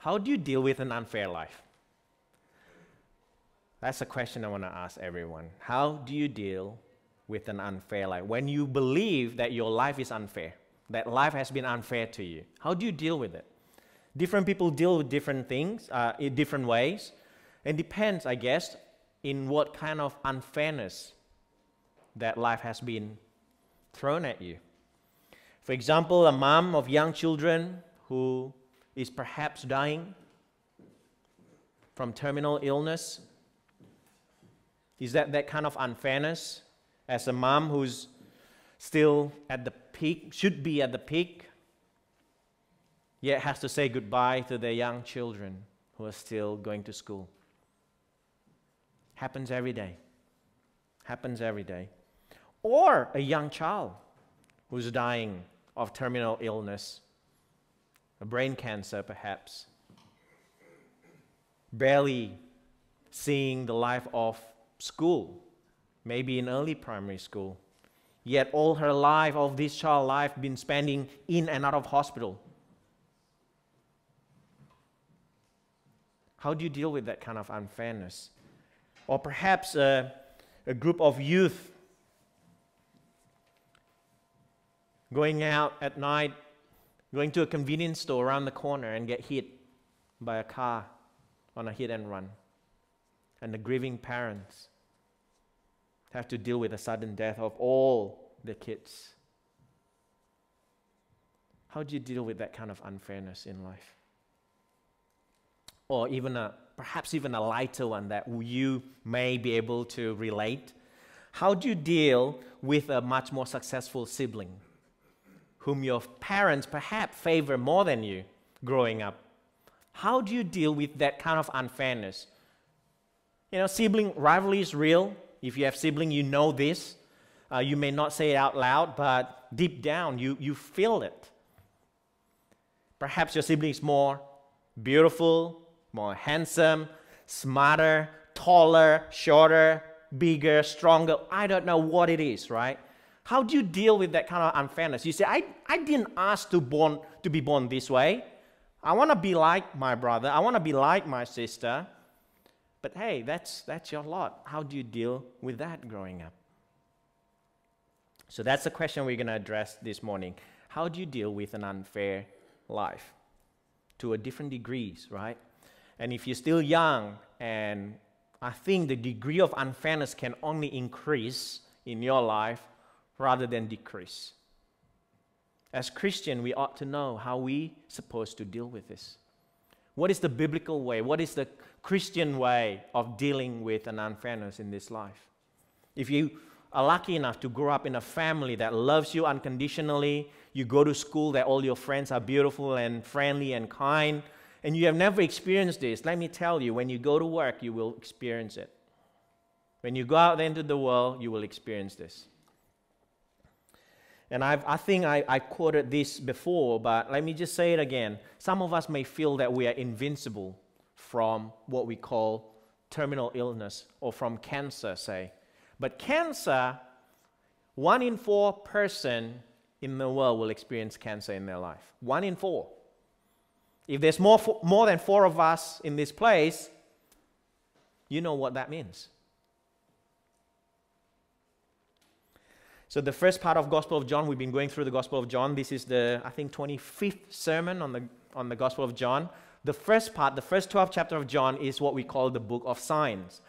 How do you deal with an unfair life? That's a question I want to ask everyone. How do you deal with an unfair life? When you believe that your life is unfair, that life has been unfair to you, how do you deal with it? Different people deal with different things uh, in different ways. It depends, I guess, in what kind of unfairness that life has been thrown at you. For example, a mom of young children who is perhaps dying from terminal illness. Is that that kind of unfairness? As a mom who's still at the peak, should be at the peak, yet has to say goodbye to their young children who are still going to school. Happens every day. Happens every day. Or a young child who's dying of terminal illness, a brain cancer perhaps, barely seeing the life of school, maybe in early primary school. Yet all her life, of this child life, been spending in and out of hospital. How do you deal with that kind of unfairness? Or perhaps a, a group of youth going out at night, going to a convenience store around the corner and get hit by a car on a hit and run. And the grieving parents have to deal with the sudden death of all the kids. How do you deal with that kind of unfairness in life? Or even a perhaps even a lighter one that you may be able to relate. How do you deal with a much more successful sibling? Whom your parents perhaps favor more than you growing up. How do you deal with that kind of unfairness? You know, sibling rivalry is real. If you have sibling, you know this. Uh, you may not say it out loud, but deep down, you, you feel it. Perhaps your sibling is more beautiful, more handsome, smarter, taller, shorter, bigger, stronger. I don't know what it is, right? How do you deal with that kind of unfairness? You say, I, I didn't ask to, born, to be born this way. I want to be like my brother. I want to be like my sister. But hey, that's, that's your lot. How do you deal with that growing up? So that's the question we're going to address this morning. How do you deal with an unfair life? To a different degrees, right? And if you're still young, and I think the degree of unfairness can only increase in your life rather than decrease. As Christian, we ought to know how we supposed to deal with this. What is the biblical way? What is the Christian way of dealing with an unfairness in this life? If you are lucky enough to grow up in a family that loves you unconditionally, you go to school that all your friends are beautiful and friendly and kind, and you have never experienced this, let me tell you, when you go to work, you will experience it. When you go out into the world, you will experience this. And I've, i think I, I quoted this before, but let me just say it again. Some of us may feel that we are invincible from what we call terminal illness or from cancer, say. But cancer, one in four person in the world will experience cancer in their life. One in four. If there's more, more than four of us in this place, you know what that means. So the first part of Gospel of John, we've been going through the Gospel of John. This is the, I think, 25th sermon on the, on the Gospel of John. The first part, the first 12 chapter of John is what we call the book of signs.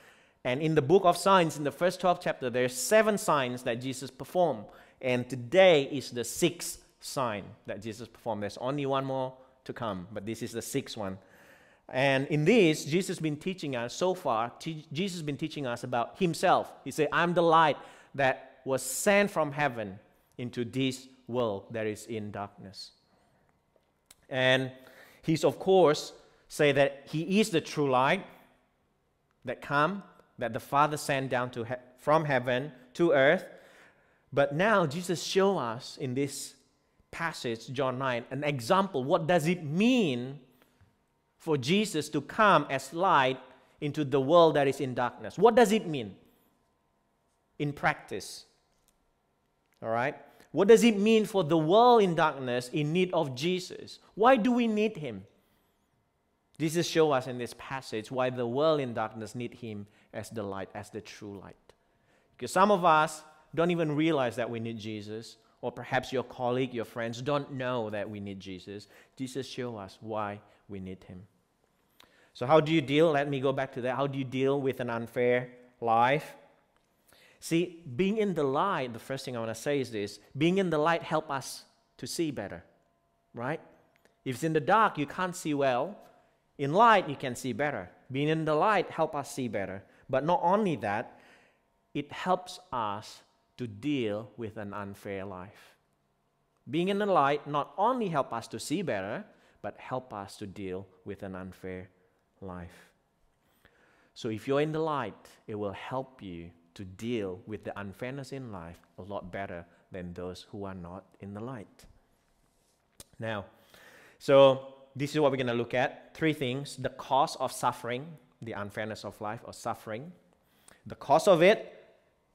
And in the book of signs, in the first 12 chapter, there are seven signs that Jesus performed. And today is the sixth sign that Jesus performed. There's only one more to come, but this is the sixth one. And in this, Jesus has been teaching us so far, Jesus has been teaching us about himself. He said, I'm the light that was sent from heaven into this world that is in darkness. And he's, of course, say that he is the true light that come, that the Father sent down to he- from heaven to earth. But now Jesus show us in this passage, John 9, an example. What does it mean for Jesus to come as light into the world that is in darkness? What does it mean in practice? All right? What does it mean for the world in darkness in need of Jesus? Why do we need him? Jesus shows us in this passage why the world in darkness need him as the light, as the true light. Because some of us don't even realize that we need Jesus, or perhaps your colleague, your friends don't know that we need Jesus. Jesus shows us why we need him. So how do you deal? Let me go back to that. How do you deal with an unfair life? See, being in the light, the first thing I want to say is this being in the light help us to see better, right? If it's in the dark, you can't see well. In light, you can see better. Being in the light help us see better. But not only that, it helps us to deal with an unfair life. Being in the light not only help us to see better, but help us to deal with an unfair life. So if you're in the light, it will help you to deal with the unfairness in life a lot better than those who are not in the light. Now, so this is what we're going to look at three things the cause of suffering, the unfairness of life or suffering, the cause of it,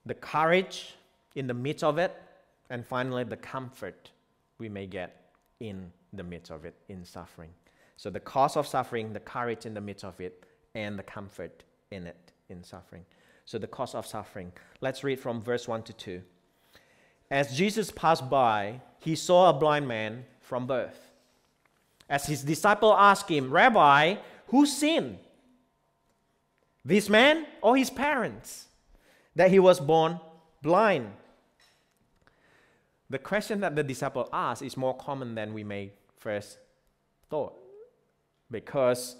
the courage in the midst of it, and finally the comfort we may get in the midst of it, in suffering. So, the cause of suffering, the courage in the midst of it, and the comfort in it, in suffering. So, the cause of suffering. Let's read from verse 1 to 2. As Jesus passed by, he saw a blind man from birth. As his disciple asked him, Rabbi, who sinned? This man or his parents? That he was born blind. The question that the disciple asked is more common than we may first thought. Because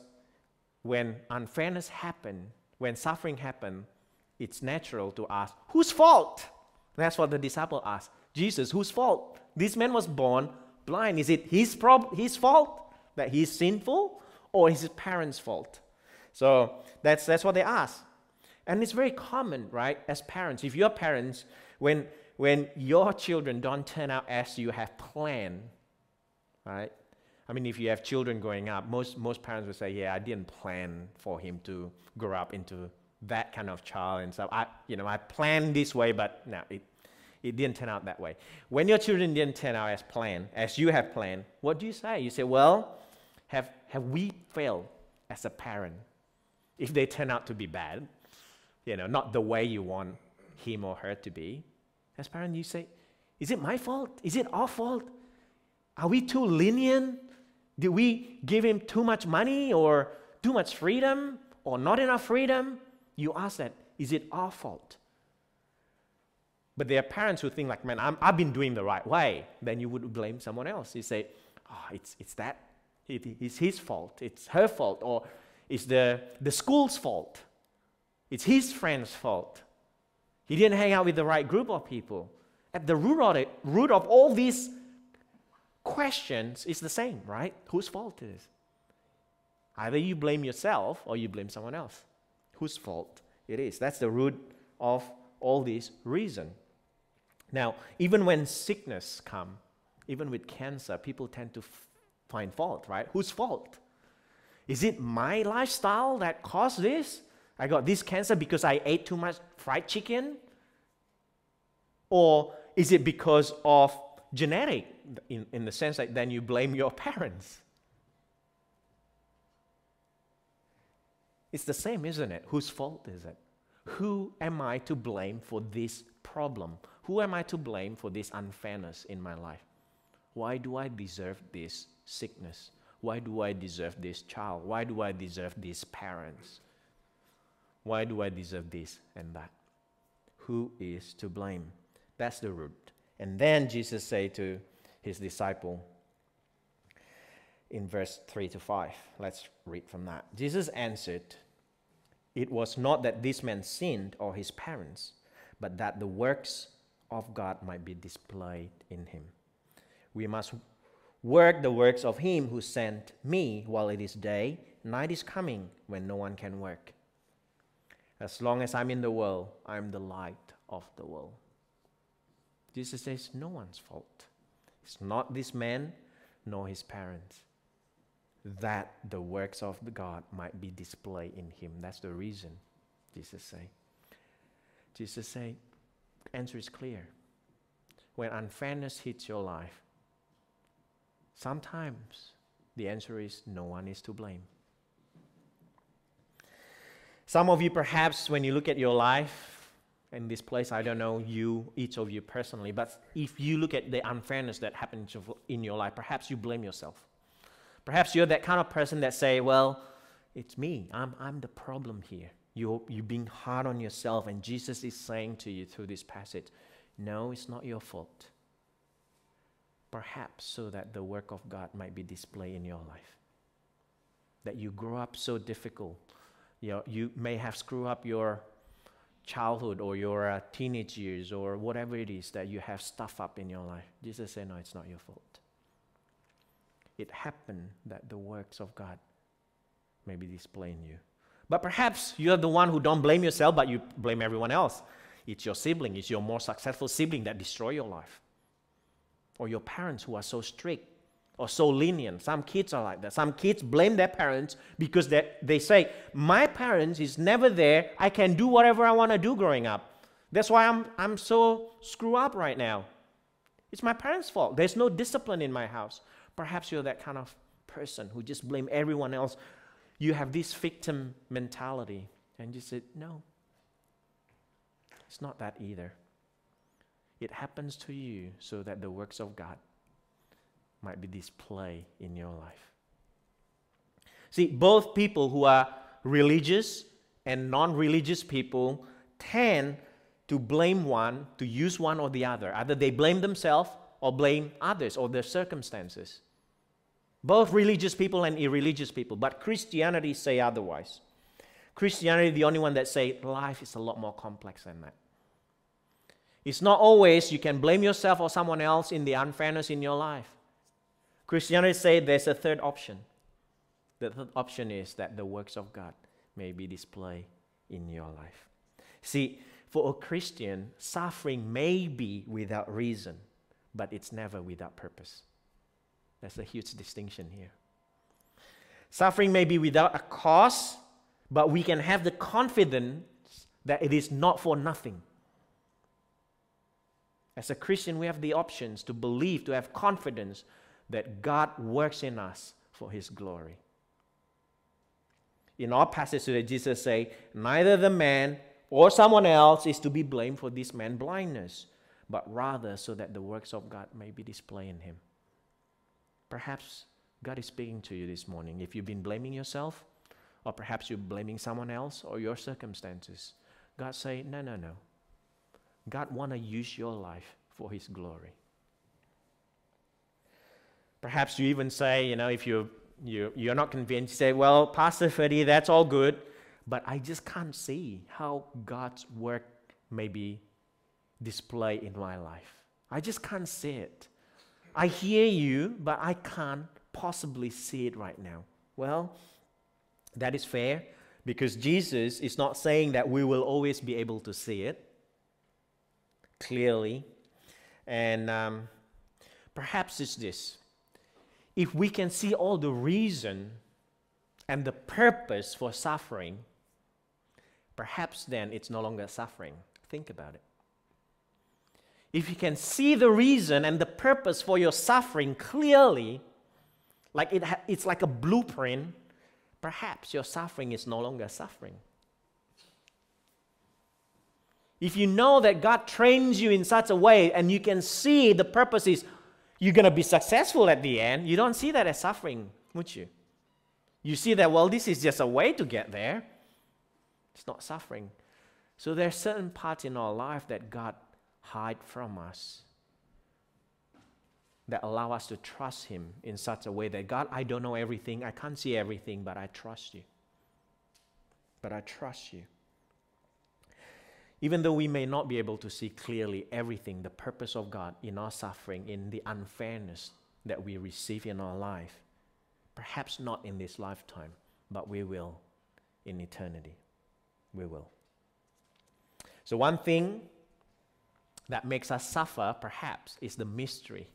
when unfairness happened, when suffering happen, it's natural to ask, whose fault? That's what the disciple asked. Jesus, whose fault? This man was born blind. Is it his, prob- his fault that he's sinful or is his parents' fault? So that's, that's what they ask. And it's very common, right, as parents. If you're parents, when, when your children don't turn out as you have planned, right? I mean, if you have children growing up, most, most parents would say, yeah, I didn't plan for him to grow up into that kind of child and so I, you know, I planned this way, but no, it, it didn't turn out that way. When your children didn't turn out as planned, as you have planned, what do you say? You say, well, have, have we failed as a parent if they turn out to be bad? You know, not the way you want him or her to be. As parent, you say, is it my fault? Is it our fault? Are we too lenient? Did we give him too much money or too much freedom or not enough freedom? You ask that, is it our fault? But there are parents who think like, man, i have been doing the right way. Then you would blame someone else. You say, oh, it's, it's that. It, it's his fault. It's her fault. Or it's the, the school's fault. It's his friend's fault. He didn't hang out with the right group of people. At the root of, it, root of all these questions is the same, right? Whose fault it is? Either you blame yourself or you blame someone else. Whose fault it is? That's the root of all these reason. Now, even when sickness come, even with cancer, people tend to f- find fault, right? Whose fault? Is it my lifestyle that caused this? I got this cancer because I ate too much fried chicken? Or is it because of genetic in, in the sense that then you blame your parents. It's the same, isn't it? Whose fault is it? Who am I to blame for this problem? Who am I to blame for this unfairness in my life? Why do I deserve this sickness? Why do I deserve this child? Why do I deserve these parents? Why do I deserve this and that? Who is to blame? That's the root. And then Jesus said to his disciple in verse 3 to 5. Let's read from that. Jesus answered, It was not that this man sinned or his parents, but that the works of God might be displayed in him. We must work the works of him who sent me while it is day. Night is coming when no one can work. As long as I'm in the world, I'm the light of the world. Jesus says, no one's fault. It's not this man nor his parents. That the works of God might be displayed in him. That's the reason, Jesus say. Jesus say, answer is clear. When unfairness hits your life, sometimes the answer is no one is to blame. Some of you, perhaps, when you look at your life in this place, I don't know you, each of you personally, but if you look at the unfairness that happens in your life, perhaps you blame yourself. Perhaps you're that kind of person that say, well, it's me. I'm, I'm the problem here. You're, you're being hard on yourself, and Jesus is saying to you through this passage, no, it's not your fault. Perhaps so that the work of God might be displayed in your life. That you grow up so difficult. You, know, you may have screwed up your childhood or your uh, teenage years or whatever it is that you have stuff up in your life. Jesus said, No, it's not your fault. It happened that the works of God may be displayed in you. But perhaps you're the one who don't blame yourself, but you blame everyone else. It's your sibling, it's your more successful sibling that destroy your life. Or your parents who are so strict or so lenient. Some kids are like that. Some kids blame their parents because they, they say, My parents is never there. I can do whatever I want to do growing up. That's why I'm, I'm so screwed up right now. It's my parents' fault. There's no discipline in my house. Perhaps you're that kind of person who just blame everyone else. You have this victim mentality. And you said, No, it's not that either. It happens to you so that the works of God might be displayed in your life. See, both people who are religious and non religious people tend to blame one, to use one or the other. Either they blame themselves or blame others or their circumstances. Both religious people and irreligious people. But Christianity say otherwise. Christianity the only one that say life is a lot more complex than that. It's not always you can blame yourself or someone else in the unfairness in your life. Christianity say there's a third option. The third option is that the works of God may be displayed in your life. See, for a Christian, suffering may be without reason, but it's never without purpose. That's a huge distinction here. Suffering may be without a cause, but we can have the confidence that it is not for nothing. As a Christian, we have the options to believe, to have confidence that God works in us for his glory. In our passage today, Jesus say, neither the man or someone else is to be blamed for this man's blindness, but rather so that the works of God may be displayed in him. Perhaps God is speaking to you this morning. If you've been blaming yourself, or perhaps you're blaming someone else or your circumstances, God say, no, no, no. God want to use your life for his glory. Perhaps you even say, you know, if you're, you, you're not convinced, you say, well, Pastor Freddie, that's all good, but I just can't see how God's work may be displayed in my life. I just can't see it. I hear you, but I can't possibly see it right now. Well, that is fair because Jesus is not saying that we will always be able to see it clearly. And um, perhaps it's this if we can see all the reason and the purpose for suffering, perhaps then it's no longer suffering. Think about it. If you can see the reason and the purpose for your suffering clearly, like it it's like a blueprint, perhaps your suffering is no longer suffering. If you know that God trains you in such a way and you can see the purpose is you're going to be successful at the end, you don't see that as suffering, would you? You see that, well, this is just a way to get there. It's not suffering. So there are certain parts in our life that God hide from us that allow us to trust Him in such a way that God, I don't know everything, I can't see everything, but I trust you. But I trust you. Even though we may not be able to see clearly everything, the purpose of God in our suffering, in the unfairness that we receive in our life, perhaps not in this lifetime, but we will in eternity. We will. So, one thing that makes us suffer, perhaps, is the mystery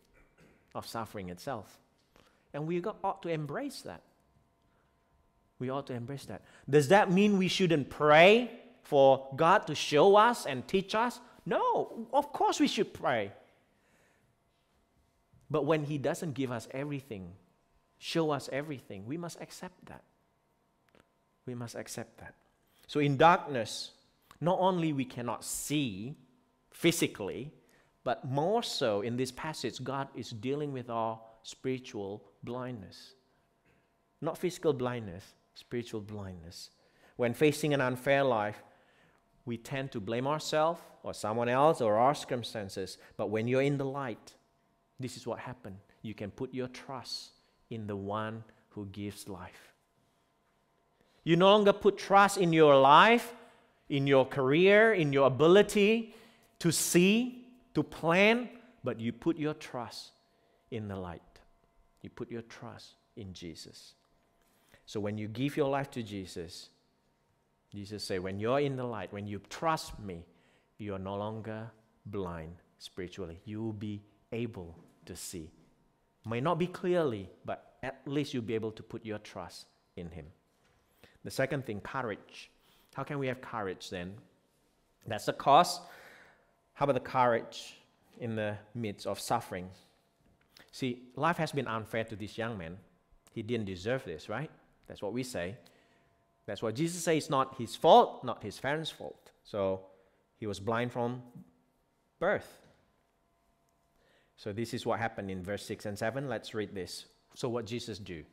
of suffering itself. And we ought to embrace that. We ought to embrace that. Does that mean we shouldn't pray for God to show us and teach us? No, of course we should pray. But when He doesn't give us everything, show us everything, we must accept that. We must accept that. So in darkness, not only we cannot see physically, but more so in this passage, God is dealing with our spiritual blindness. Not physical blindness, spiritual blindness. When facing an unfair life, we tend to blame ourselves or someone else or our circumstances. But when you're in the light, this is what happens. You can put your trust in the one who gives life. You no longer put trust in your life, in your career, in your ability to see, to plan, but you put your trust in the light. You put your trust in Jesus. So when you give your life to Jesus, Jesus say, when you're in the light, when you trust me, you are no longer blind spiritually. You will be able to see. May not be clearly, but at least you'll be able to put your trust in Him. The second thing, courage. How can we have courage then? That's the cost. How about the courage in the midst of suffering? See, life has been unfair to this young man. He didn't deserve this, right? That's what we say. That's what Jesus says, it's not his fault, not his parents' fault. So he was blind from birth. So this is what happened in verse 6 and 7. Let's read this. So what Jesus do?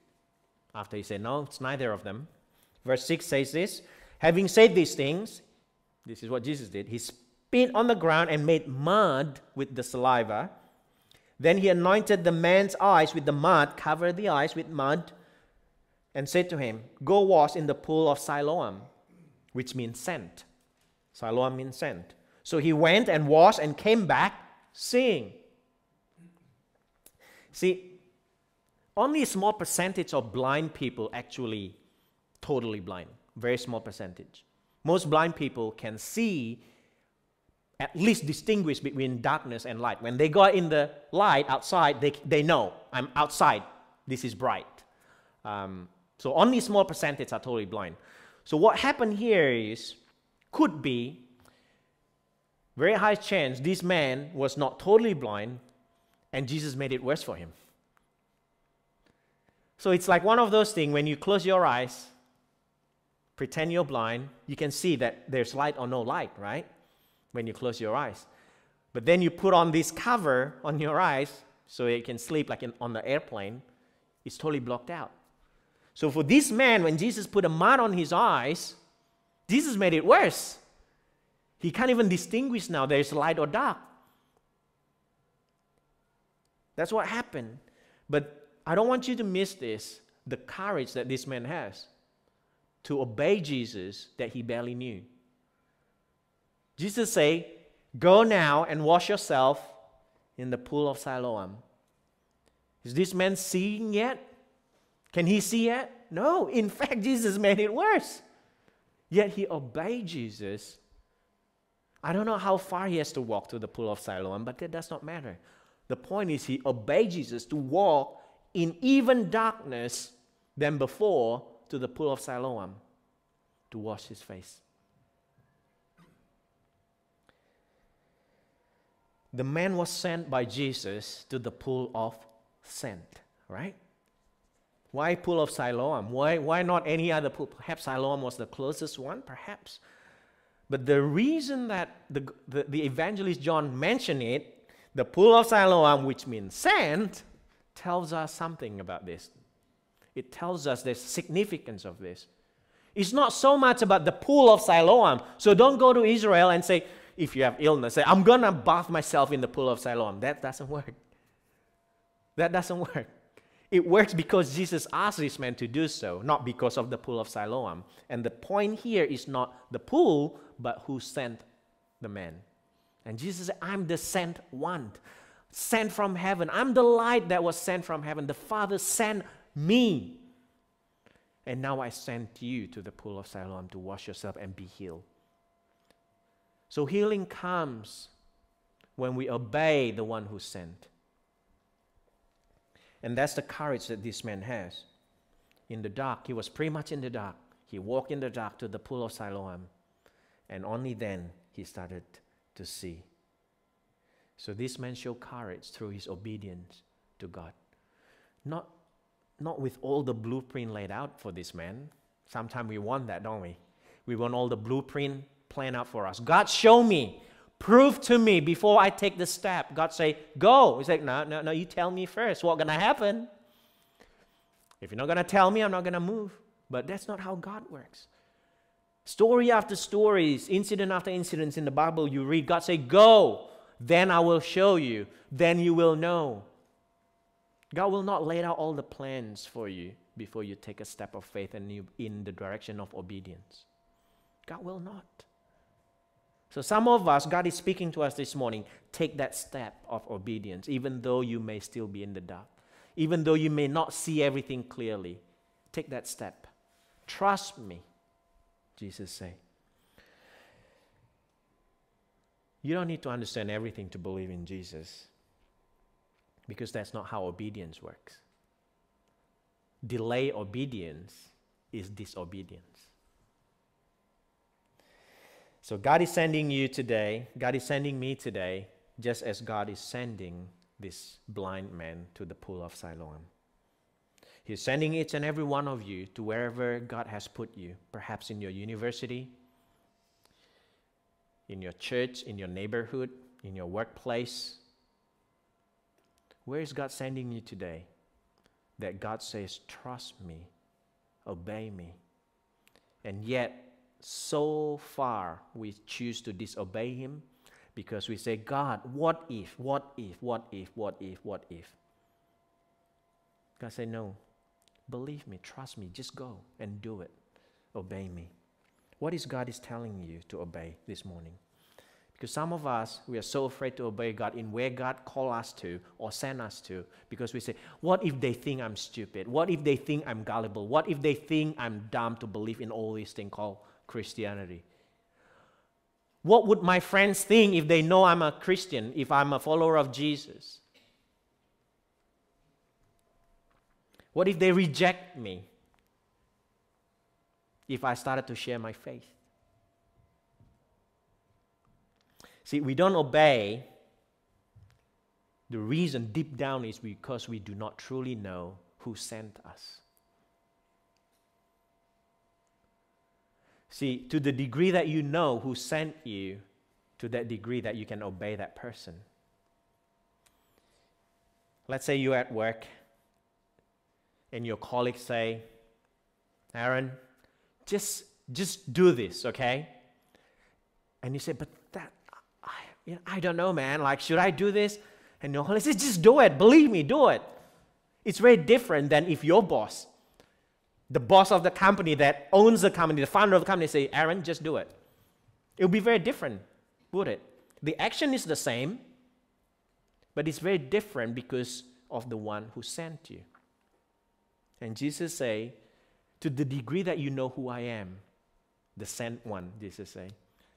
After he said, No, it's neither of them. Verse 6 says this Having said these things, this is what Jesus did. He spit on the ground and made mud with the saliva. Then he anointed the man's eyes with the mud, covered the eyes with mud, and said to him, Go wash in the pool of Siloam, which means sent. Siloam means sent. So he went and washed and came back seeing. See, only a small percentage of blind people actually totally blind. Very small percentage. Most blind people can see, at least distinguish between darkness and light. When they go in the light outside, they, they know I'm outside. This is bright. Um, so only small percentage are totally blind. So what happened here is, could be, very high chance this man was not totally blind and Jesus made it worse for him. So it's like one of those things when you close your eyes, pretend you're blind, you can see that there's light or no light, right? When you close your eyes. But then you put on this cover on your eyes so you can sleep like in, on the airplane, it's totally blocked out. So for this man, when Jesus put a mud on his eyes, Jesus made it worse. He can't even distinguish now there's light or dark. That's what happened. But I don't want you to miss this the courage that this man has to obey Jesus that he barely knew. Jesus say, "Go now and wash yourself in the pool of Siloam." Is this man seeing yet? Can he see yet? No. In fact, Jesus made it worse. Yet he obeyed Jesus. I don't know how far he has to walk to the pool of Siloam, but that does not matter. The point is, he obeyed Jesus to walk in even darkness than before to the pool of Siloam to wash his face. The man was sent by Jesus to the pool of sent, right? Why pool of Siloam? Why, why not any other pool? Perhaps Siloam was the closest one, perhaps. But the reason that the, the, the evangelist John mentioned it, the pool of Siloam, which means sand, tells us something about this. It tells us the significance of this. It's not so much about the pool of Siloam. So don't go to Israel and say, if you have illness, say, I'm going to bath myself in the pool of Siloam. That doesn't work. That doesn't work. It works because Jesus asked this man to do so, not because of the pool of Siloam. And the point here is not the pool, but who sent the man. And Jesus said, I'm the sent one, sent from heaven. I'm the light that was sent from heaven. The Father sent me. And now I sent you to the pool of Siloam to wash yourself and be healed. So healing comes when we obey the one who sent. And that's the courage that this man has. In the dark, he was pretty much in the dark. He walked in the dark to the pool of Siloam, and only then he started to see. So this man showed courage through his obedience to God. Not, not with all the blueprint laid out for this man. Sometimes we want that, don't we? We want all the blueprint planned out for us. God, show me. Prove to me before I take the step. God say, go. We say, no, no, no, you tell me first what's going to happen. If you're not going to tell me, I'm not going to move. But that's not how God works. Story after stories, incident after incident in the Bible you read, God say, go. Then I will show you. Then you will know. God will not lay out all the plans for you before you take a step of faith and you in the direction of obedience. God will not. So some of us, God is speaking to us this morning, take that step of obedience, even though you may still be in the dark, even though you may not see everything clearly. Take that step. Trust me, Jesus said. You don't need to understand everything to believe in Jesus because that's not how obedience works. Delay obedience is disobedience. So God is sending you today, God is sending me today, just as God is sending this blind man to the pool of Siloam. He's sending each and every one of you to wherever God has put you, perhaps in your university, in your church, in your neighborhood, in your workplace. Where is God sending you today? That God says, Trust me, obey me. And yet, so far we choose to disobey Him because we say, God, what if, what if, what if, what if, what if? God said, No, believe me, trust me, just go and do it. Obey me. What is God is telling you to obey this morning? Because some of us, we are so afraid to obey God in where God call us to or send us to because we say, what if they think I'm stupid? What if they think I'm gullible? What if they think I'm dumb to believe in all these things called Christianity? What would my friends think if they know I'm a Christian, if I'm a follower of Jesus? What if they reject me if I started to share my faith? See, we don't obey. The reason deep down is because we do not truly know who sent us. See, to the degree that you know who sent you, to that degree that you can obey that person. Let's say you're at work and your colleagues say, Aaron, just, just do this, okay? And you say, but that, I, you know, I don't know, man. Like, should I do this? And your colleague says, just do it. Believe me, do it. It's very different than if your boss the boss of the company that owns the company, the founder of the company, say, Aaron, just do it. It would be very different, would it? The action is the same, but it's very different because of the one who sent you. And Jesus say, to the degree that you know who I am, the sent one, Jesus say,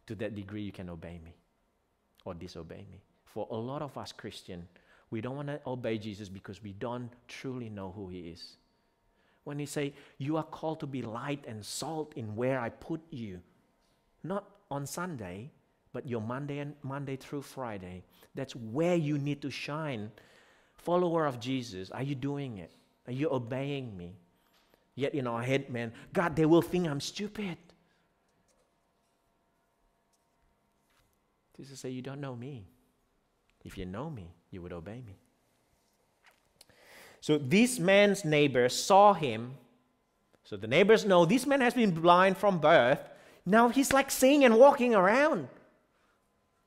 to that degree you can obey me or disobey me. For a lot of us Christian, we don't want to obey Jesus because we don't truly know who he is when he say you are called to be light and salt in where I put you, not on Sunday, but your Monday and Monday through Friday. That's where you need to shine. Follower of Jesus, are you doing it? Are you obeying me? Yet in our head, man, God, they will think I'm stupid. Jesus say, You don't know me. If you know me, you would obey me. So this man's neighbors saw him. So the neighbors know this man has been blind from birth. Now he's like seeing and walking around,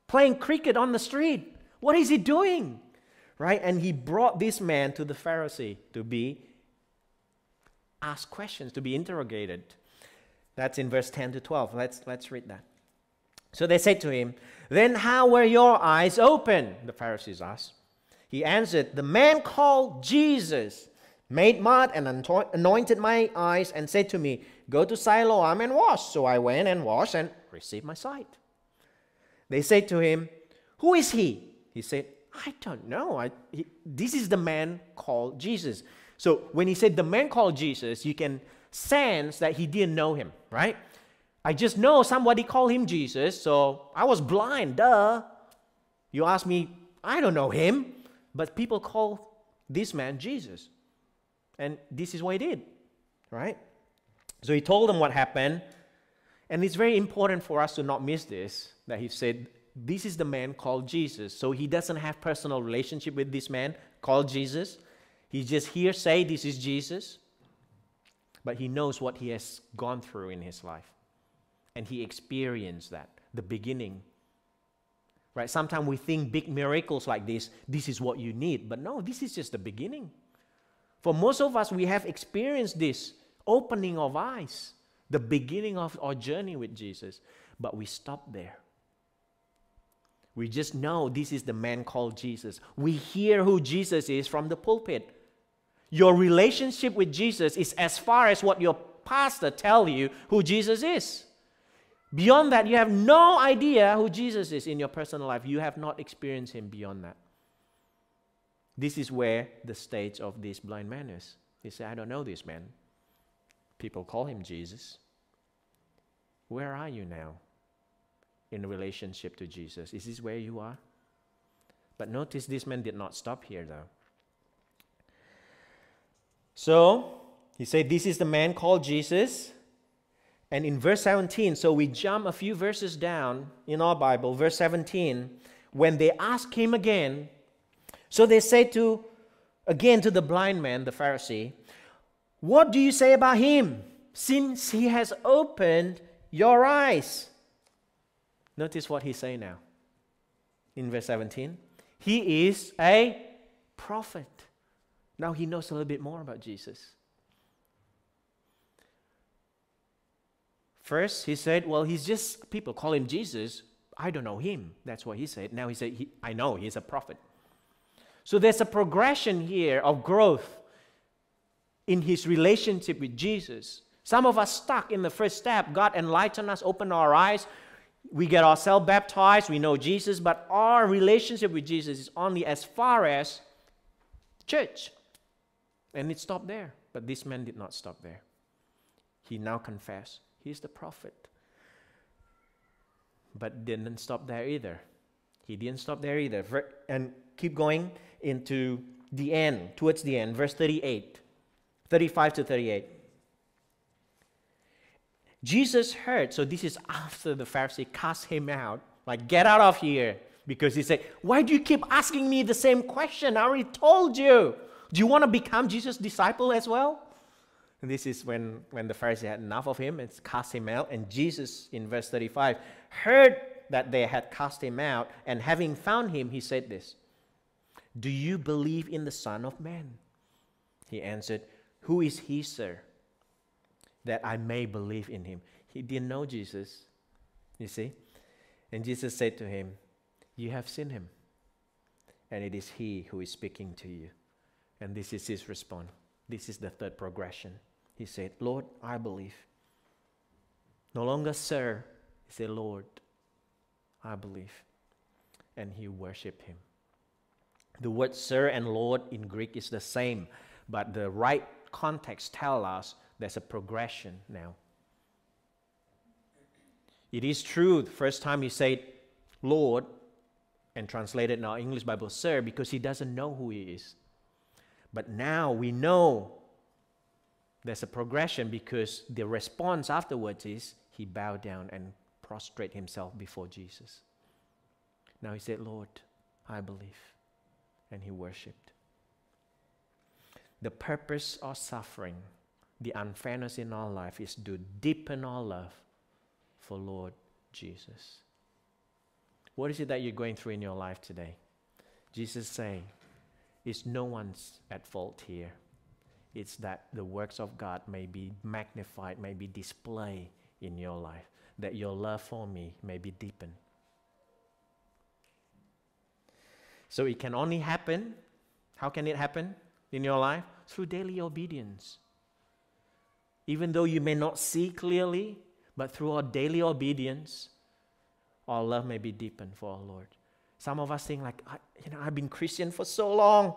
playing cricket on the street. What is he doing? Right? And he brought this man to the Pharisee to be asked questions, to be interrogated. That's in verse 10 to 12. Let's, let's read that. So they said to him, Then how were your eyes open? The Pharisees asked. He answered, The man called Jesus made mud and anointed my eyes and said to me, Go to Siloam and wash. So I went and washed and received my sight. They said to him, Who is he? He said, I don't know. I, he, this is the man called Jesus. So when he said the man called Jesus, you can sense that he didn't know him, right? I just know somebody called him Jesus, so I was blind, duh. You ask me, I don't know him. But people call this man Jesus. And this is what he did, right? So he told them what happened. And it's very important for us to not miss this that he said, This is the man called Jesus. So he doesn't have personal relationship with this man called Jesus. He just hear say this is Jesus. But he knows what he has gone through in his life. And he experienced that, the beginning. Right? Sometimes we think big miracles like this, this is what you need. But no, this is just the beginning. For most of us, we have experienced this opening of eyes the beginning of our journey with Jesus, but we stop there. We just know this is the man called Jesus. We hear who Jesus is from the pulpit. Your relationship with Jesus is as far as what your pastor tell you who Jesus is. Beyond that, you have no idea who Jesus is in your personal life. You have not experienced him beyond that. This is where the stage of this blind man is. He said, I don't know this man. People call him Jesus. Where are you now in relationship to Jesus? Is this where you are? But notice this man did not stop here though. So he said, This is the man called Jesus. And in verse 17, so we jump a few verses down in our Bible, verse 17, when they ask him again, so they say to again to the blind man, the Pharisee, What do you say about him? Since he has opened your eyes. Notice what he's saying now in verse 17. He is a prophet. Now he knows a little bit more about Jesus. First, he said, Well, he's just, people call him Jesus. I don't know him. That's what he said. Now he said, he, I know he's a prophet. So there's a progression here of growth in his relationship with Jesus. Some of us stuck in the first step. God enlightened us, opened our eyes. We get ourselves baptized, we know Jesus, but our relationship with Jesus is only as far as church. And it stopped there. But this man did not stop there. He now confessed he's the prophet. But didn't stop there either. He didn't stop there either. And keep going into the end, towards the end, verse 38, 35 to 38. Jesus heard, so this is after the Pharisee cast him out, like, get out of here. Because he said, Why do you keep asking me the same question? I already told you. Do you want to become Jesus' disciple as well? This is when, when the Pharisee had enough of him and cast him out. And Jesus, in verse 35, heard that they had cast him out. And having found him, he said this Do you believe in the Son of Man? He answered, Who is he, sir? that I may believe in him. He didn't know Jesus, you see? And Jesus said to him, You have seen him, and it is he who is speaking to you. And this is his response. This is the third progression. He said, Lord, I believe. No longer, sir. He said, Lord, I believe. And he worshiped him. The word sir and Lord in Greek is the same, but the right context tell us there's a progression now. It is true, the first time he said Lord, and translated in our English Bible, Sir, because he doesn't know who he is. But now we know there's a progression because the response afterwards is he bowed down and prostrate himself before Jesus. Now he said, Lord, I believe. And he worshiped. The purpose of suffering the unfairness in our life is to deepen our love for Lord Jesus. What is it that you're going through in your life today? Jesus saying, it's no one's at fault here. It's that the works of God may be magnified, may be displayed in your life, that your love for me may be deepened. So it can only happen. How can it happen in your life? Through daily obedience. Even though you may not see clearly, but through our daily obedience, our love may be deepened for our Lord. Some of us think like, you know, I've been Christian for so long,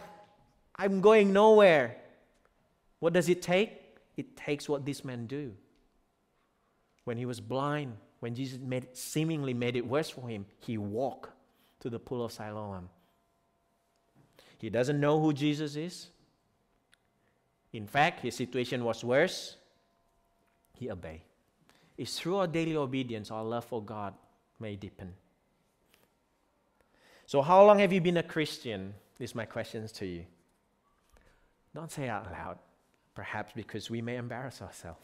I'm going nowhere. What does it take? It takes what this man do. When he was blind, when Jesus made, seemingly made it worse for him, he walked to the pool of Siloam. He doesn't know who Jesus is. In fact, his situation was worse he obeyed. is through our daily obedience, our love for God may deepen. So, how long have you been a Christian? These are my questions to you. Don't say out loud, perhaps because we may embarrass ourselves.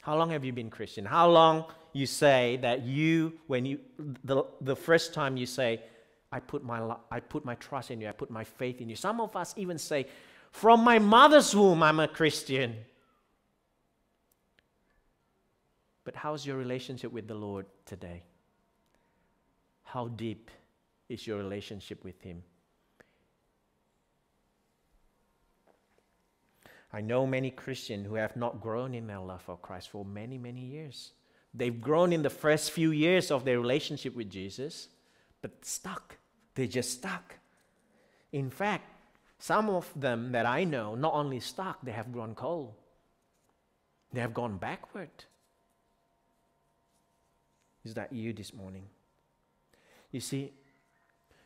How long have you been Christian? How long you say that you, when you, the, the first time you say, I put, my, I put my trust in you, I put my faith in you. Some of us even say, from my mother's womb, I'm a Christian. But how's your relationship with the Lord today? How deep is your relationship with Him? I know many Christians who have not grown in their love for Christ for many, many years. They've grown in the first few years of their relationship with Jesus, but stuck. They're just stuck. In fact, some of them that I know, not only stuck, they have grown cold. They have gone backward. Is that you this morning? You see,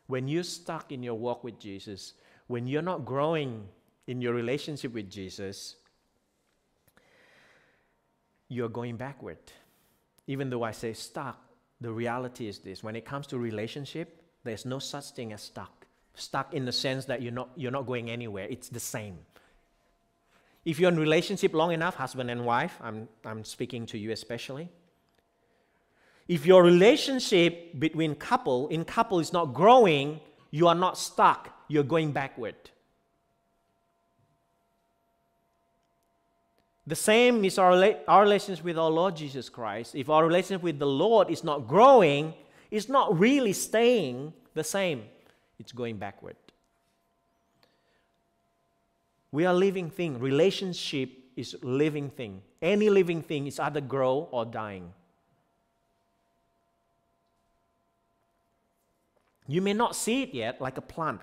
when you're stuck in your walk with Jesus, when you're not growing in your relationship with Jesus, you're going backward. Even though I say stuck, the reality is this when it comes to relationship, there's no such thing as stuck. Stuck in the sense that you're not, you're not going anywhere, it's the same. If you're in relationship long enough, husband and wife, I'm, I'm speaking to you especially. If your relationship between couple in couple is not growing, you are not stuck, you're going backward. The same is our, our relationship with our Lord Jesus Christ. If our relationship with the Lord is not growing, it's not really staying the same, it's going backward. We are living thing. Relationship is living thing. Any living thing is either grow or dying. You may not see it yet, like a plant.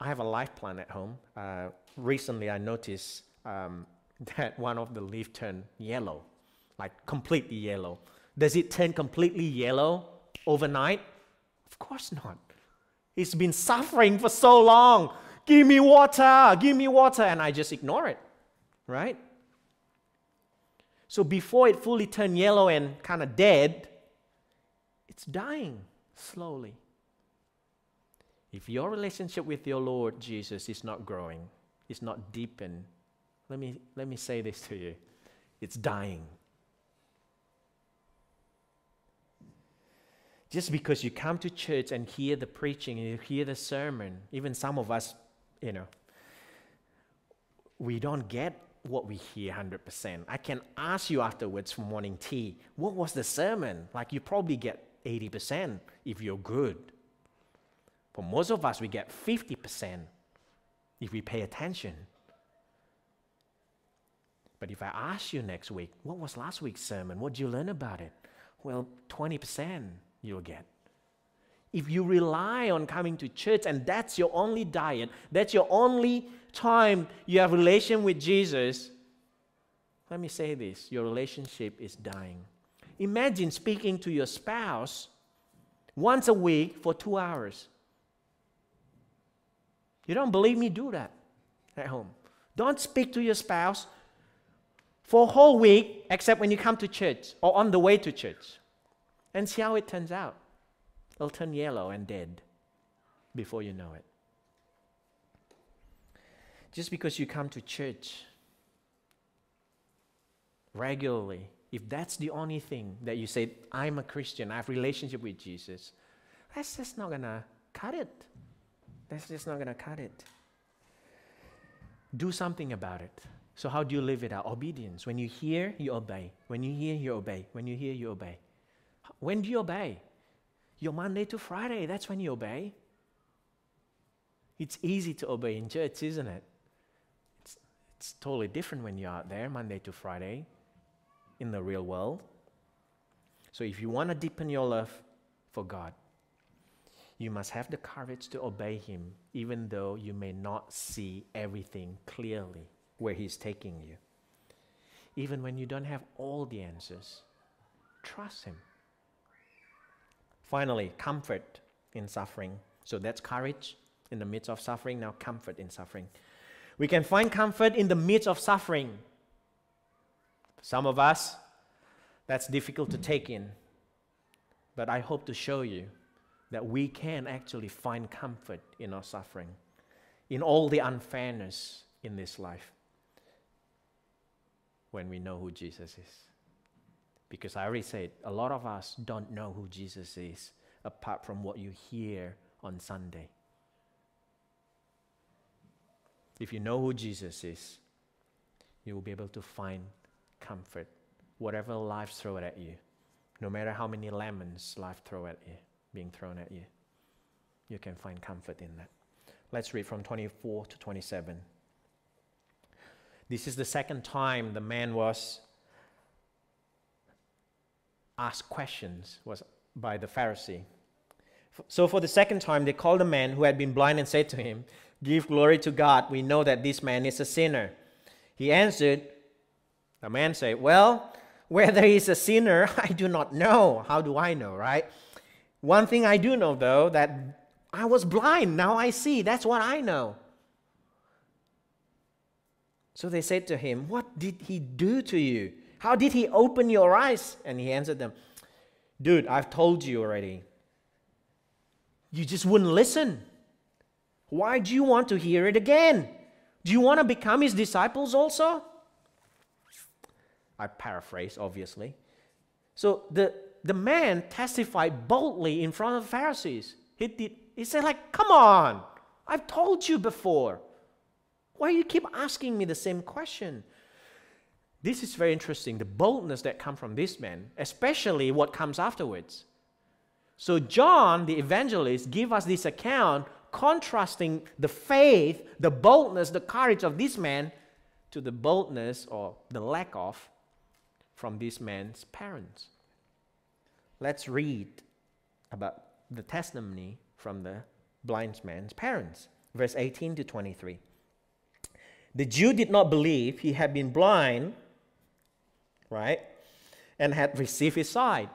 I have a life plant at home. Uh, recently, I noticed um, that one of the leaf turned yellow, like completely yellow. Does it turn completely yellow overnight? Of course not. It's been suffering for so long. Give me water, give me water, and I just ignore it, right? So before it fully turned yellow and kind of dead, it's dying slowly. If your relationship with your Lord Jesus is not growing, is not deepened, let me, let me say this to you it's dying. Just because you come to church and hear the preaching and you hear the sermon, even some of us, you know, we don't get what we hear 100%. I can ask you afterwards for morning tea, what was the sermon? Like you probably get 80% if you're good. For most of us, we get 50% if we pay attention. But if I ask you next week, what was last week's sermon? What did you learn about it? Well, 20% you'll get. If you rely on coming to church and that's your only diet, that's your only time you have relation with Jesus, let me say this, your relationship is dying. Imagine speaking to your spouse once a week for 2 hours. You don't believe me? Do that at home. Don't speak to your spouse for a whole week, except when you come to church or on the way to church, and see how it turns out. It'll turn yellow and dead before you know it. Just because you come to church regularly, if that's the only thing that you say, I'm a Christian, I have relationship with Jesus, that's just not gonna cut it. That's just not gonna cut it. Do something about it. So, how do you live it out? Obedience. When you hear, you obey. When you hear, you obey. When you hear, you obey. When do you obey? Your Monday to Friday, that's when you obey. It's easy to obey in church, isn't it? It's, it's totally different when you're out there, Monday to Friday, in the real world. So, if you want to deepen your love for God, you must have the courage to obey Him, even though you may not see everything clearly where He's taking you. Even when you don't have all the answers, trust Him. Finally, comfort in suffering. So that's courage in the midst of suffering. Now, comfort in suffering. We can find comfort in the midst of suffering. Some of us That's difficult to take in. But I hope to show you that we can actually find comfort in our suffering, in all the unfairness in this life, when we know who Jesus is. Because I already said, a lot of us don't know who Jesus is apart from what you hear on Sunday. If you know who Jesus is, you will be able to find comfort, whatever life throws at you, no matter how many lemons life throw at you, being thrown at you. You can find comfort in that. Let's read from 24 to 27. This is the second time the man was asked questions was by the Pharisee. So for the second time they called the man who had been blind and said to him, Give glory to God. We know that this man is a sinner. He answered, The man said, Well, whether he's a sinner, I do not know. How do I know, right? One thing I do know, though, that I was blind. Now I see. That's what I know. So they said to him, What did he do to you? How did he open your eyes? And he answered them, Dude, I've told you already. You just wouldn't listen. Why do you want to hear it again? Do you want to become his disciples also? I paraphrase, obviously. So the, the man testified boldly in front of the Pharisees. He, did, he said, like, come on, I've told you before. Why you keep asking me the same question? This is very interesting, the boldness that comes from this man, especially what comes afterwards. So John, the evangelist, give us this account contrasting the faith, the boldness, the courage of this man to the boldness or the lack of from this man's parents. Let's read about the testimony from the blind man's parents. Verse 18 to 23. The Jew did not believe he had been blind, right, and had received his sight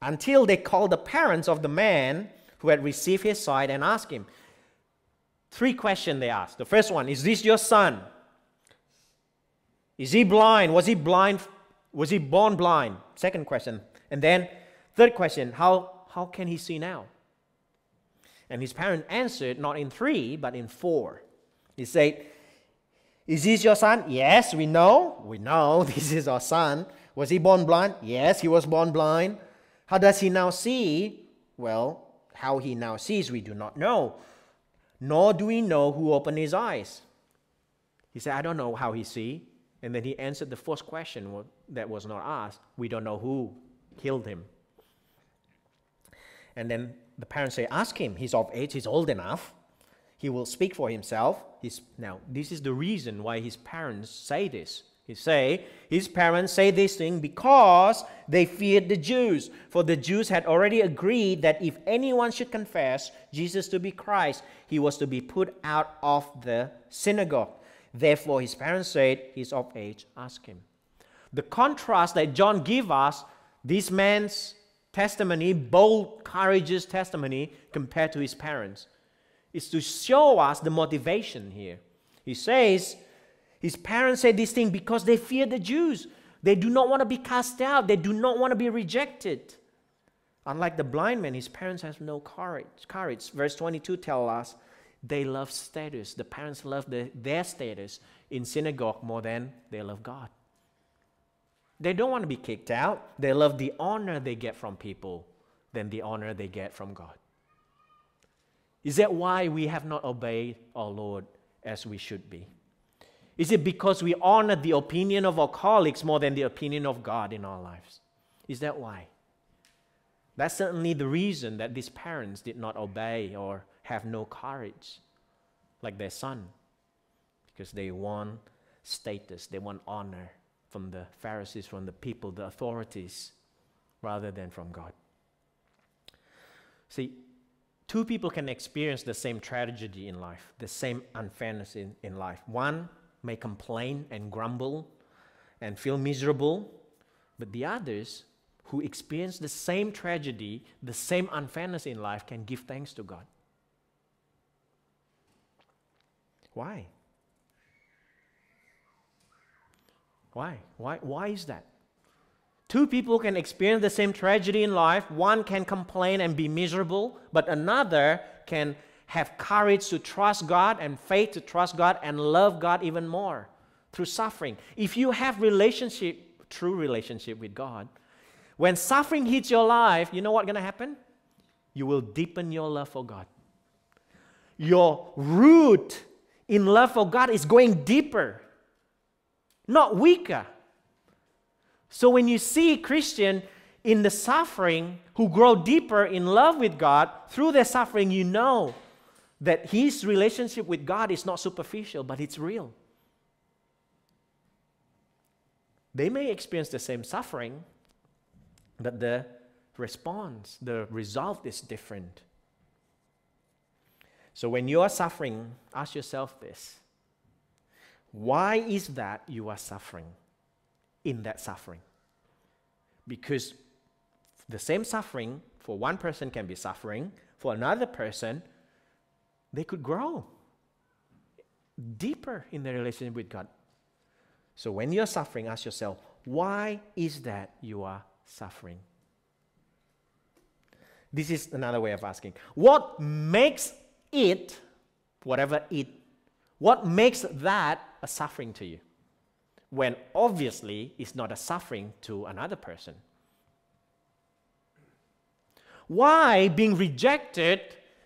until they called the parents of the man who had received his sight and asked him. Three questions they asked. The first one Is this your son? Is he blind? Was he blind? Was he born blind? Second question. And then, third question How, how can he see now? And his parent answered not in three, but in four. He said, Is this your son? Yes, we know. We know this is our son. Was he born blind? Yes, he was born blind. How does he now see? Well, how he now sees, we do not know, nor do we know who opened his eyes. He said, I don't know how he see. And then he answered the first question that was not asked. We don't know who killed him. And then the parents say, ask him. He's of age. He's old enough. He will speak for himself. He's, now, this is the reason why his parents say this. He say his parents say this thing because they feared the Jews. For the Jews had already agreed that if anyone should confess Jesus to be Christ, he was to be put out of the synagogue. Therefore, his parents said, He's of age, ask him. The contrast that John gives us, this man's testimony, bold, courageous testimony, compared to his parents, is to show us the motivation here. He says, his parents said this thing because they fear the Jews. They do not want to be cast out, they do not want to be rejected. Unlike the blind man, his parents have no courage. courage. Verse 22 tells us they love status. The parents love the, their status in synagogue more than they love God. They don't want to be kicked out. They love the honor they get from people than the honor they get from God. Is that why we have not obeyed our Lord as we should be? Is it because we honor the opinion of our colleagues more than the opinion of God in our lives? Is that why? That's certainly the reason that these parents did not obey or have no courage like their son. Because they want status, they want honor from the Pharisees, from the people, the authorities, rather than from God. See, two people can experience the same tragedy in life, the same unfairness in, in life. One may complain and grumble and feel miserable, but the others who experience the same tragedy, the same unfairness in life, can give thanks to God. Why? Why? Why, why is that? Two people can experience the same tragedy in life. One can complain and be miserable, but another can have courage to trust God and faith to trust God and love God even more through suffering. If you have relationship, true relationship with God, when suffering hits your life, you know what's going to happen? You will deepen your love for God. Your root in love for God is going deeper, not weaker. So when you see Christian in the suffering who grow deeper in love with God through their suffering, you know that his relationship with God is not superficial, but it's real. They may experience the same suffering, but the response, the result is different. So when you are suffering, ask yourself this why is that you are suffering in that suffering? Because the same suffering for one person can be suffering, for another person, they could grow deeper in their relationship with God. So when you're suffering, ask yourself, why is that you are suffering? This is another way of asking. What makes it, whatever it, what makes that a suffering to you? When obviously it's not a suffering to another person. Why being rejected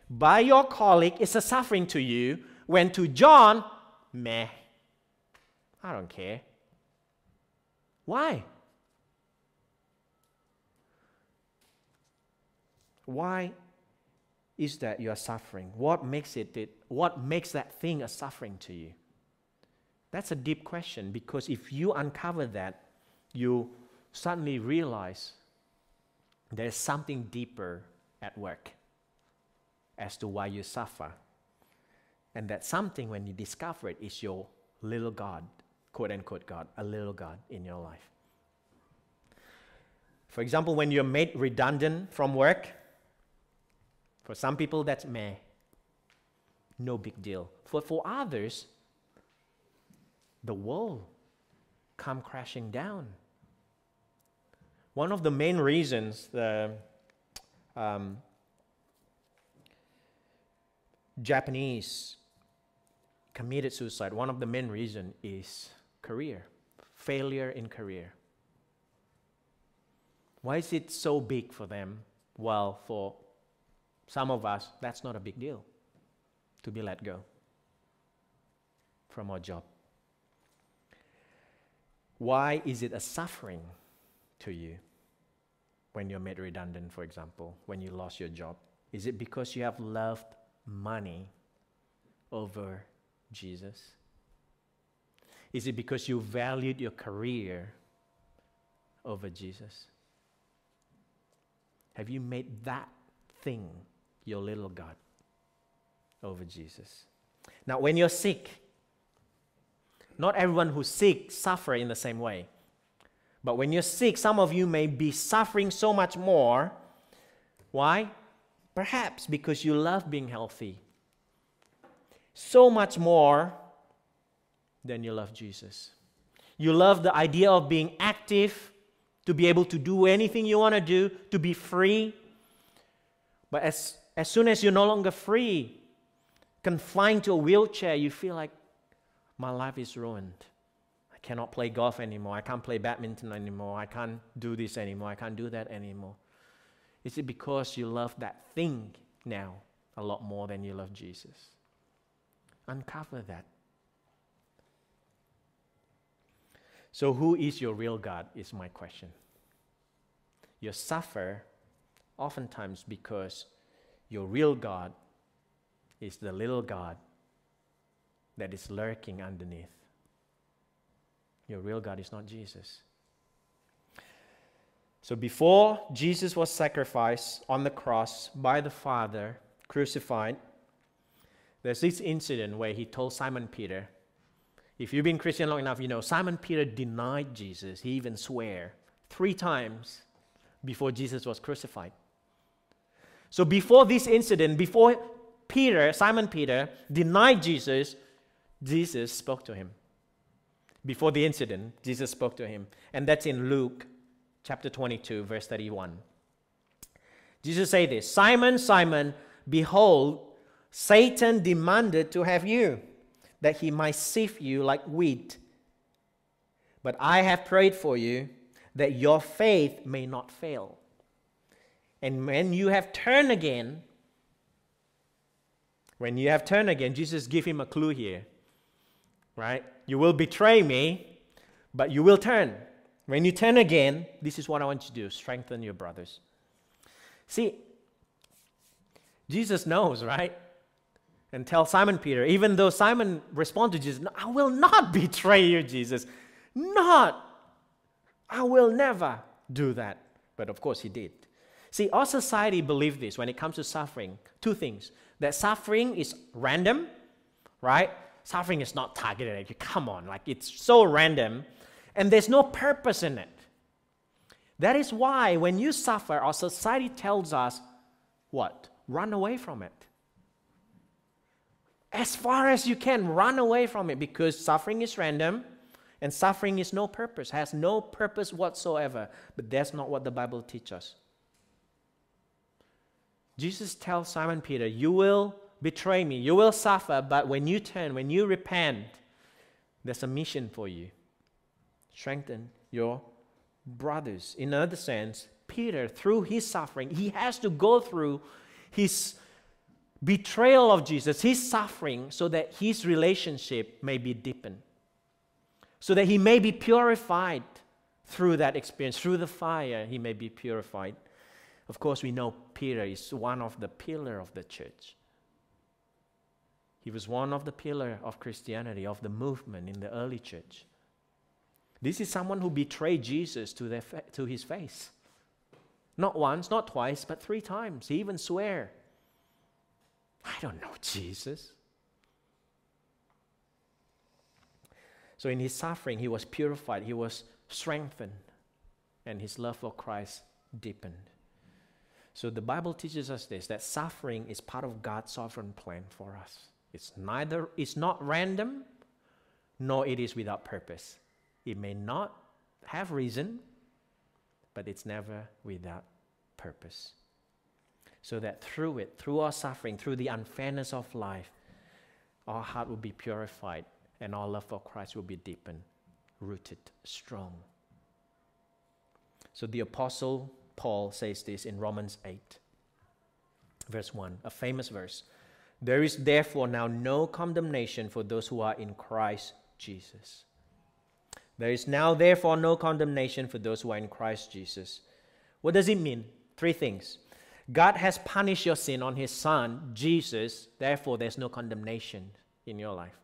by your colleague is a suffering to you when to John, meh, I don't care. Why? Why is that you are suffering? What makes it, what makes that thing a suffering to you? That's a deep question because if you uncover that, you suddenly realize there's something deeper at work as to why you suffer. And that something, when you discover it, is your little God, quote unquote God, a little God in your life. For example, when you're made redundant from work, for some people that's meh, no big deal. For, for others, the world come crashing down. One of the main reasons the um, Japanese committed suicide, one of the main reasons is career, failure in career. Why is it so big for them? Well, for some of us, that's not a big deal to be let go from our job. Why is it a suffering to you when you're made redundant, for example, when you lost your job? Is it because you have loved money over Jesus? Is it because you valued your career over Jesus? Have you made that thing your little God over Jesus? Now, when you're sick, not everyone who's sick suffer in the same way. But when you're sick, some of you may be suffering so much more. Why? Perhaps because you love being healthy so much more than you love Jesus. You love the idea of being active, to be able to do anything you want to do, to be free. But as, as soon as you're no longer free, confined to a wheelchair, you feel like my life is ruined. I cannot play golf anymore. I can't play badminton anymore. I can't do this anymore. I can't do that anymore. Is it because you love that thing now a lot more than you love Jesus? Uncover that. So, who is your real God? Is my question. You suffer oftentimes because your real God is the little God that is lurking underneath. Your real God is not Jesus. So before Jesus was sacrificed on the cross by the Father, crucified, there's this incident where he told Simon Peter, if you've been Christian long enough, you know Simon Peter denied Jesus. He even swore three times before Jesus was crucified. So before this incident, before Peter, Simon Peter, denied Jesus, Jesus spoke to him. Before the incident, Jesus spoke to him. And that's in Luke chapter 22, verse 31. Jesus say this Simon, Simon, behold, Satan demanded to have you, that he might sift you like wheat. But I have prayed for you that your faith may not fail. And when you have turned again, when you have turned again, Jesus give him a clue here. Right? You will betray me, but you will turn. When you turn again, this is what I want you to do strengthen your brothers. See, Jesus knows, right? And tell Simon Peter, even though Simon responded to Jesus, I will not betray you, Jesus. Not. I will never do that. But of course, he did. See, our society believes this when it comes to suffering. Two things that suffering is random, right? Suffering is not targeted at you. Come on, like it's so random, and there's no purpose in it. That is why when you suffer, our society tells us what? Run away from it. As far as you can, run away from it because suffering is random and suffering is no purpose, has no purpose whatsoever. But that's not what the Bible teaches us. Jesus tells Simon Peter, You will betray me, you will suffer, but when you turn, when you repent, there's a mission for you. Strengthen your brothers. In another sense, Peter, through his suffering, he has to go through his betrayal of Jesus, his suffering, so that his relationship may be deepened, so that he may be purified through that experience, through the fire, he may be purified. Of course, we know Peter is one of the pillar of the church. He was one of the pillar of Christianity, of the movement in the early church. This is someone who betrayed Jesus to, their fa- to his face. Not once, not twice, but three times. He even swear, I don't know Jesus. So in his suffering, he was purified, he was strengthened, and his love for Christ deepened. So the Bible teaches us this that suffering is part of God's sovereign plan for us. It's neither it's not random nor it is without purpose. It may not have reason, but it's never without purpose. So that through it, through our suffering, through the unfairness of life, our heart will be purified and our love for Christ will be deepened, rooted, strong. So the apostle Paul says this in Romans 8, verse 1, a famous verse. There is therefore now no condemnation for those who are in Christ Jesus. There is now therefore no condemnation for those who are in Christ Jesus. What does it mean? Three things. God has punished your sin on his son, Jesus, therefore there's no condemnation in your life.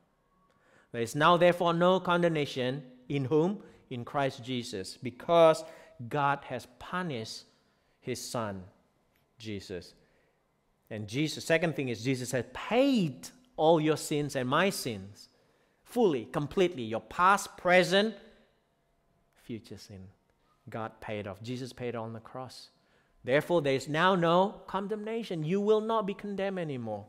There is now therefore no condemnation in whom? In Christ Jesus, because God has punished his son, Jesus. And Jesus, second thing is Jesus has paid all your sins and my sins fully, completely. Your past, present, future sin. God paid off. Jesus paid on the cross. Therefore, there is now no condemnation. You will not be condemned anymore.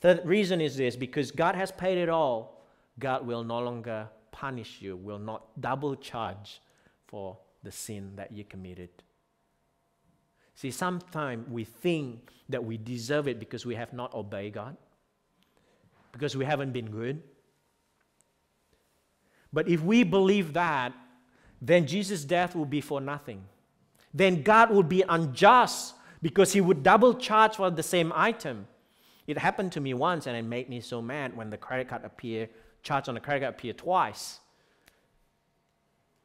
The reason is this because God has paid it all, God will no longer punish you, will not double charge for the sin that you committed. See, sometimes we think that we deserve it because we have not obeyed God, because we haven't been good. But if we believe that, then Jesus' death will be for nothing. Then God would be unjust because he would double charge for the same item. It happened to me once and it made me so mad when the credit card appeared, charge on the credit card appeared twice.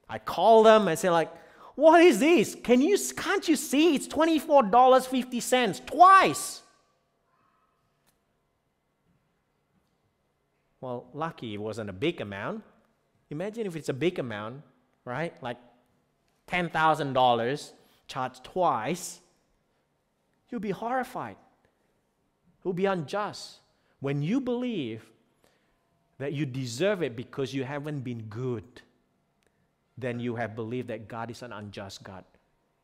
I call them and say like, what is this? Can you can't you see it's $24.50 twice? Well, lucky it wasn't a big amount. Imagine if it's a big amount, right? Like $10,000 charged twice. You'll be horrified. You'll be unjust. When you believe that you deserve it because you haven't been good, then you have believed that God is an unjust God.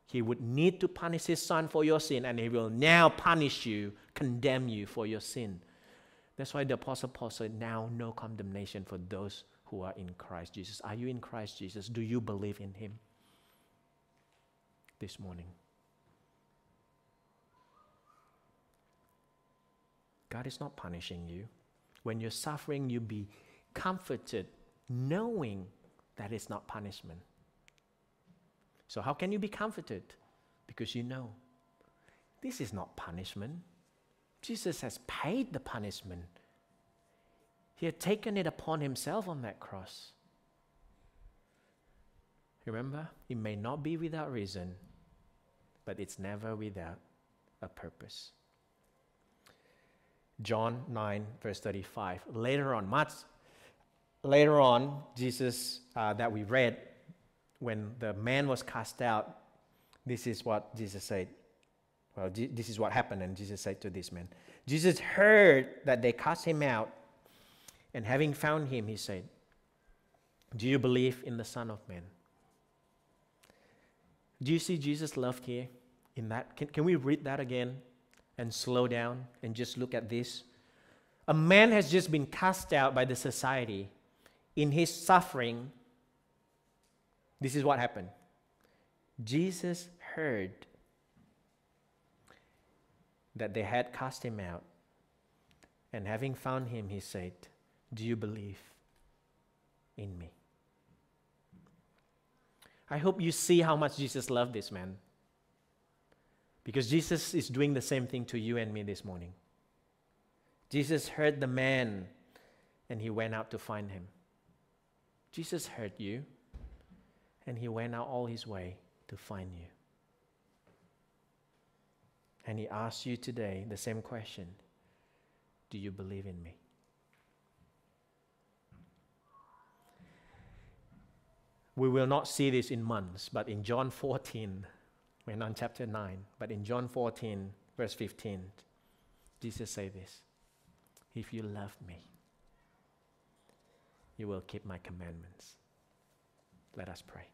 He would need to punish his son for your sin, and he will now punish you, condemn you for your sin. That's why the Apostle Paul said, Now no condemnation for those who are in Christ Jesus. Are you in Christ Jesus? Do you believe in him? this morning. God is not punishing you. When you're suffering, you be comforted knowing that it's not punishment. So, how can you be comforted? Because you know this is not punishment. Jesus has paid the punishment, He had taken it upon Himself on that cross. Remember, it may not be without reason, but it's never without a purpose. John 9, verse 35. Later on, much later on, Jesus, uh, that we read, when the man was cast out, this is what Jesus said. Well, this is what happened, and Jesus said to this man. Jesus heard that they cast him out, and having found him, he said, Do you believe in the Son of Man? Do you see Jesus' love here in that? Can, can we read that again and slow down and just look at this? A man has just been cast out by the society. In his suffering, this is what happened. Jesus heard that they had cast him out. And having found him, he said, Do you believe in me? I hope you see how much Jesus loved this man. Because Jesus is doing the same thing to you and me this morning. Jesus heard the man and he went out to find him. Jesus heard you and he went out all his way to find you. And he asks you today the same question Do you believe in me? We will not see this in months, but in John 14, we're not on chapter 9, but in John 14, verse 15, Jesus say this If you love me, you will keep my commandments. Let us pray.